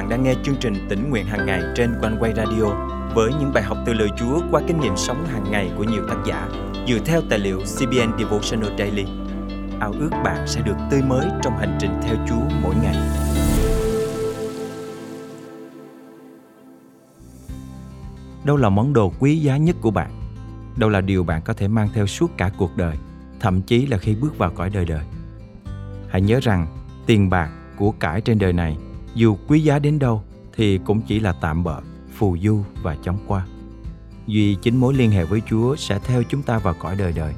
bạn đang nghe chương trình tỉnh nguyện hàng ngày trên quanh quay radio với những bài học từ lời Chúa qua kinh nghiệm sống hàng ngày của nhiều tác giả dựa theo tài liệu CBN Devotional Daily. Ao ước bạn sẽ được tươi mới trong hành trình theo Chúa mỗi ngày. Đâu là món đồ quý giá nhất của bạn? Đâu là điều bạn có thể mang theo suốt cả cuộc đời, thậm chí là khi bước vào cõi đời đời? Hãy nhớ rằng tiền bạc, của cải trên đời này dù quý giá đến đâu thì cũng chỉ là tạm bợ, phù du và chóng qua. Duy chính mối liên hệ với Chúa sẽ theo chúng ta vào cõi đời đời.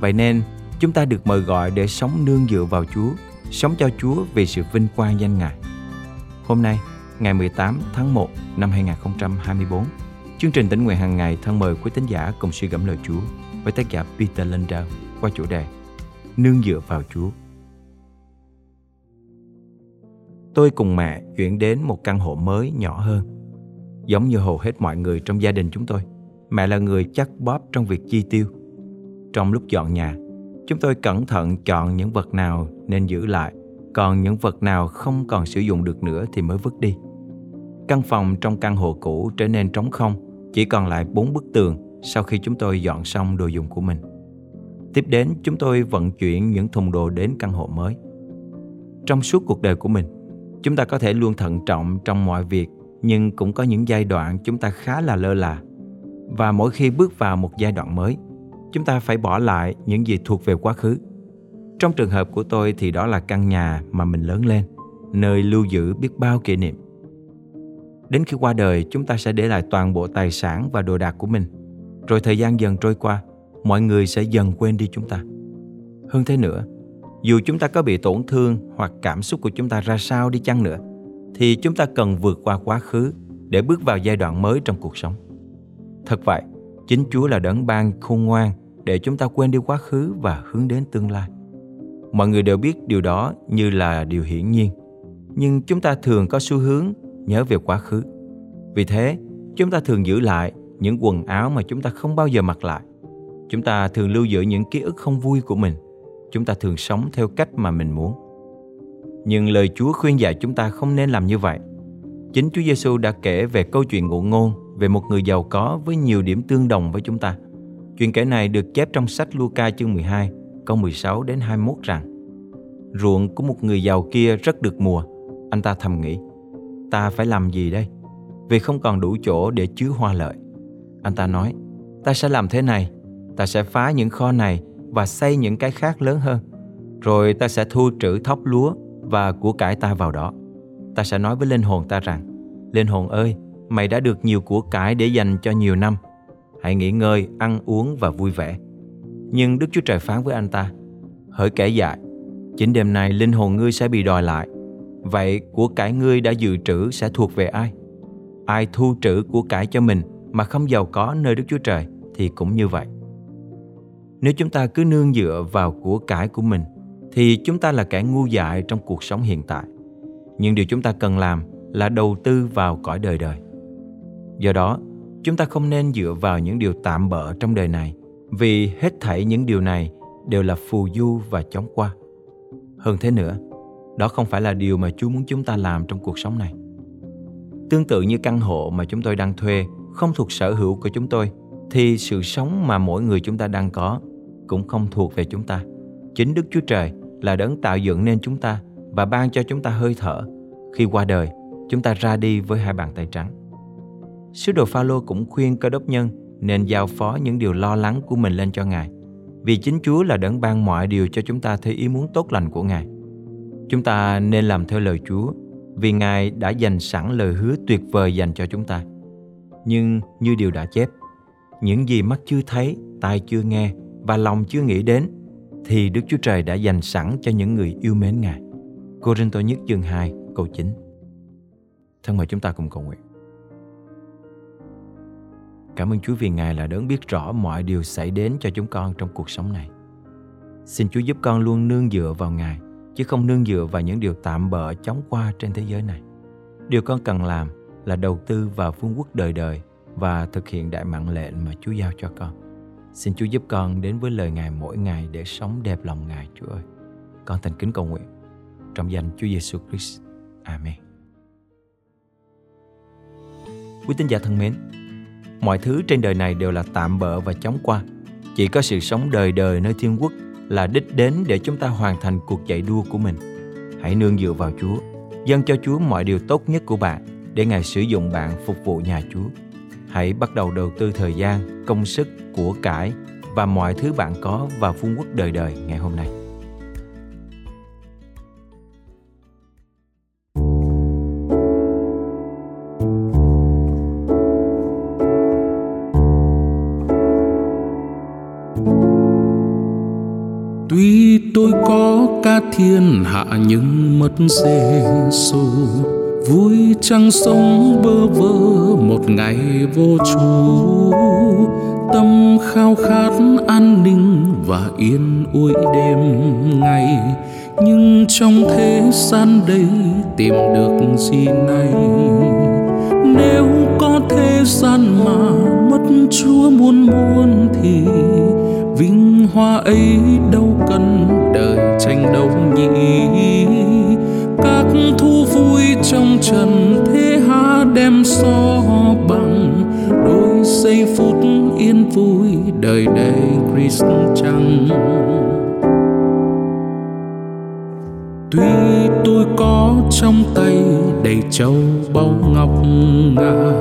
Vậy nên, chúng ta được mời gọi để sống nương dựa vào Chúa, sống cho Chúa vì sự vinh quang danh Ngài. Hôm nay, ngày 18 tháng 1 năm 2024, chương trình tỉnh nguyện hàng ngày thân mời quý tín giả cùng suy gẫm lời Chúa với tác giả Peter Lindau qua chủ đề Nương dựa vào Chúa. Tôi cùng mẹ chuyển đến một căn hộ mới nhỏ hơn. Giống như hầu hết mọi người trong gia đình chúng tôi, mẹ là người chắc bóp trong việc chi tiêu. Trong lúc dọn nhà, chúng tôi cẩn thận chọn những vật nào nên giữ lại, còn những vật nào không còn sử dụng được nữa thì mới vứt đi. Căn phòng trong căn hộ cũ trở nên trống không, chỉ còn lại bốn bức tường sau khi chúng tôi dọn xong đồ dùng của mình. Tiếp đến, chúng tôi vận chuyển những thùng đồ đến căn hộ mới. Trong suốt cuộc đời của mình, chúng ta có thể luôn thận trọng trong mọi việc, nhưng cũng có những giai đoạn chúng ta khá là lơ là. Và mỗi khi bước vào một giai đoạn mới, chúng ta phải bỏ lại những gì thuộc về quá khứ. Trong trường hợp của tôi thì đó là căn nhà mà mình lớn lên, nơi lưu giữ biết bao kỷ niệm. Đến khi qua đời, chúng ta sẽ để lại toàn bộ tài sản và đồ đạc của mình. Rồi thời gian dần trôi qua, mọi người sẽ dần quên đi chúng ta. Hơn thế nữa dù chúng ta có bị tổn thương hoặc cảm xúc của chúng ta ra sao đi chăng nữa, thì chúng ta cần vượt qua quá khứ để bước vào giai đoạn mới trong cuộc sống. Thật vậy, chính chúa là đấng ban khôn ngoan để chúng ta quên đi quá khứ và hướng đến tương lai. Mọi người đều biết điều đó như là điều hiển nhiên, nhưng chúng ta thường có xu hướng nhớ về quá khứ. Vì thế, chúng ta thường giữ lại những quần áo mà chúng ta không bao giờ mặc lại. Chúng ta thường lưu giữ những ký ức không vui của mình chúng ta thường sống theo cách mà mình muốn. Nhưng lời Chúa khuyên dạy chúng ta không nên làm như vậy. Chính Chúa Giêsu đã kể về câu chuyện ngụ ngôn về một người giàu có với nhiều điểm tương đồng với chúng ta. Chuyện kể này được chép trong sách Luca chương 12, câu 16 đến 21 rằng Ruộng của một người giàu kia rất được mùa. Anh ta thầm nghĩ, ta phải làm gì đây? Vì không còn đủ chỗ để chứa hoa lợi. Anh ta nói, ta sẽ làm thế này, ta sẽ phá những kho này và xây những cái khác lớn hơn. Rồi ta sẽ thu trữ thóc lúa và của cải ta vào đó. Ta sẽ nói với linh hồn ta rằng, linh hồn ơi, mày đã được nhiều của cải để dành cho nhiều năm. Hãy nghỉ ngơi, ăn uống và vui vẻ. Nhưng Đức Chúa Trời phán với anh ta, hỡi kẻ dại, chính đêm nay linh hồn ngươi sẽ bị đòi lại. Vậy của cải ngươi đã dự trữ sẽ thuộc về ai? Ai thu trữ của cải cho mình mà không giàu có nơi Đức Chúa Trời thì cũng như vậy. Nếu chúng ta cứ nương dựa vào của cải của mình thì chúng ta là kẻ ngu dại trong cuộc sống hiện tại. Nhưng điều chúng ta cần làm là đầu tư vào cõi đời đời. Do đó, chúng ta không nên dựa vào những điều tạm bợ trong đời này vì hết thảy những điều này đều là phù du và chóng qua. Hơn thế nữa, đó không phải là điều mà Chúa muốn chúng ta làm trong cuộc sống này. Tương tự như căn hộ mà chúng tôi đang thuê không thuộc sở hữu của chúng tôi thì sự sống mà mỗi người chúng ta đang có cũng không thuộc về chúng ta. Chính Đức Chúa Trời là đấng tạo dựng nên chúng ta và ban cho chúng ta hơi thở. Khi qua đời, chúng ta ra đi với hai bàn tay trắng. Sứ đồ Phaolô cũng khuyên cơ đốc nhân nên giao phó những điều lo lắng của mình lên cho Ngài. Vì chính Chúa là đấng ban mọi điều cho chúng ta theo ý muốn tốt lành của Ngài. Chúng ta nên làm theo lời Chúa vì Ngài đã dành sẵn lời hứa tuyệt vời dành cho chúng ta. Nhưng như điều đã chép, những gì mắt chưa thấy, tai chưa nghe và lòng chưa nghĩ đến thì Đức Chúa Trời đã dành sẵn cho những người yêu mến Ngài. Cô Rinh Tô Nhất chương 2 câu 9 Thân mời chúng ta cùng cầu nguyện. Cảm ơn Chúa vì Ngài là đấng biết rõ mọi điều xảy đến cho chúng con trong cuộc sống này. Xin Chúa giúp con luôn nương dựa vào Ngài, chứ không nương dựa vào những điều tạm bợ chóng qua trên thế giới này. Điều con cần làm là đầu tư vào vương quốc đời đời và thực hiện đại mạng lệnh mà Chúa giao cho con. Xin Chúa giúp con đến với lời Ngài mỗi ngày để sống đẹp lòng Ngài, Chúa ơi. Con thành kính cầu nguyện trong danh Chúa Giêsu Christ. Amen. Quý tín giả thân mến, mọi thứ trên đời này đều là tạm bợ và chóng qua. Chỉ có sự sống đời đời nơi thiên quốc là đích đến để chúng ta hoàn thành cuộc chạy đua của mình. Hãy nương dựa vào Chúa, dâng cho Chúa mọi điều tốt nhất của bạn để Ngài sử dụng bạn phục vụ nhà Chúa. Hãy bắt đầu đầu tư thời gian, công sức, của cải và mọi thứ bạn có vào phun quốc đời đời ngày hôm nay. Tuy tôi có ca thiên hạ nhưng mất dễ xu vui trăng sống bơ vơ một ngày vô chủ tâm khao khát an ninh và yên ủi đêm ngày. Nhưng trong thế gian đây tìm được gì này? Nếu có thế gian mà mất chúa muôn muôn thì vinh hoa ấy đâu cần đời tranh đấu nhỉ? Thu vui trong trần thế há đem so bằng. Đôi giây phút yên vui đời đầy Christ chẳng Tuy tôi có trong tay đầy châu báu ngọc ngà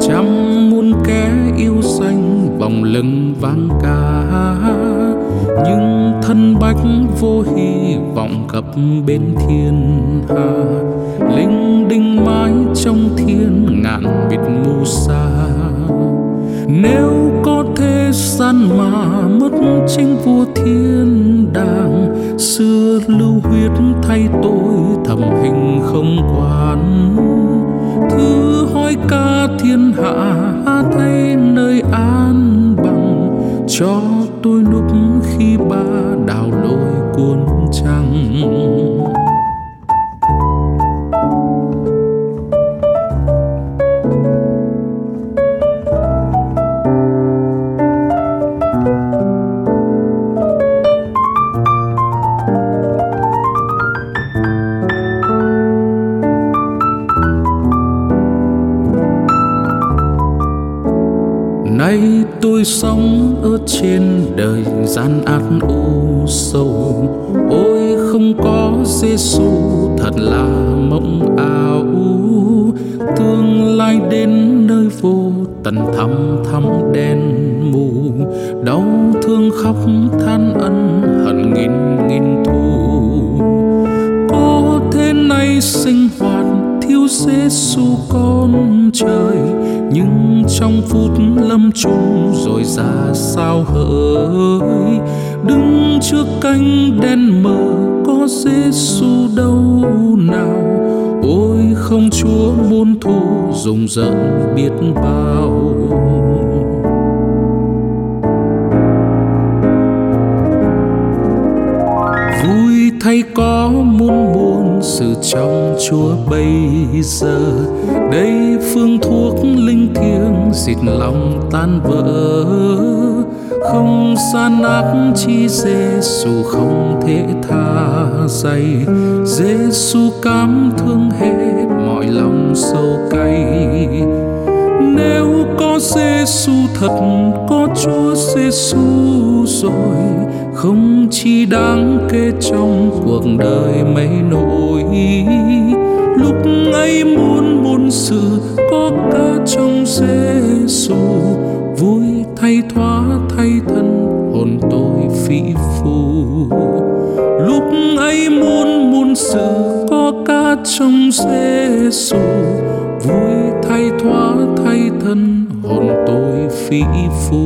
Trăm muôn kẻ yêu xanh vòng lưng vang ca. Nhưng thân bách vô hy vọng gặp bên thiên hà Linh đinh mãi trong thiên ngàn biệt mù xa Nếu có thế gian mà mất chính vua thiên đàng, Xưa lưu huyết thay tôi thầm hình không quan. Thứ hỏi ca thiên hạ thay nơi an bằng, Cho tôi núp khi ba đào nay tôi sống ở trên đời gian ác u sâu ôi, không có Giêsu thật là mộng ảo. Tương lai đến nơi vô tận thăm thăm đen mù. Đau thương khóc than ân hận nghìn nghìn thù. Có thế này sinh hoạt, thiếu Giêsu con trời trong phút lâm chung rồi ra sao hỡi? Đứng trước cánh đen mờ có Giêsu đâu nào? Ôi, không Chúa muôn thu dùng giận biết bao. Vui thay có muôn muôn sự trong Chúa bây giờ. Đây phương thuốc linh thiêng xịt lòng tan vỡ. Không xa ác chi Giêsu không thể tha dày. Giêsu cảm thương hết mọi lòng sâu cay. Nếu có Giêsu thật, có Chúa Giêsu rồi, không chi đáng kể trong cuộc đời mấy nỗi sự có ca trong Giêsu vui thay thoa thay thân, hồn tôi phi phù lúc ấy muôn muôn sự có ca trong Giêsu vui thay thoa thay thân, hồn tôi phi phù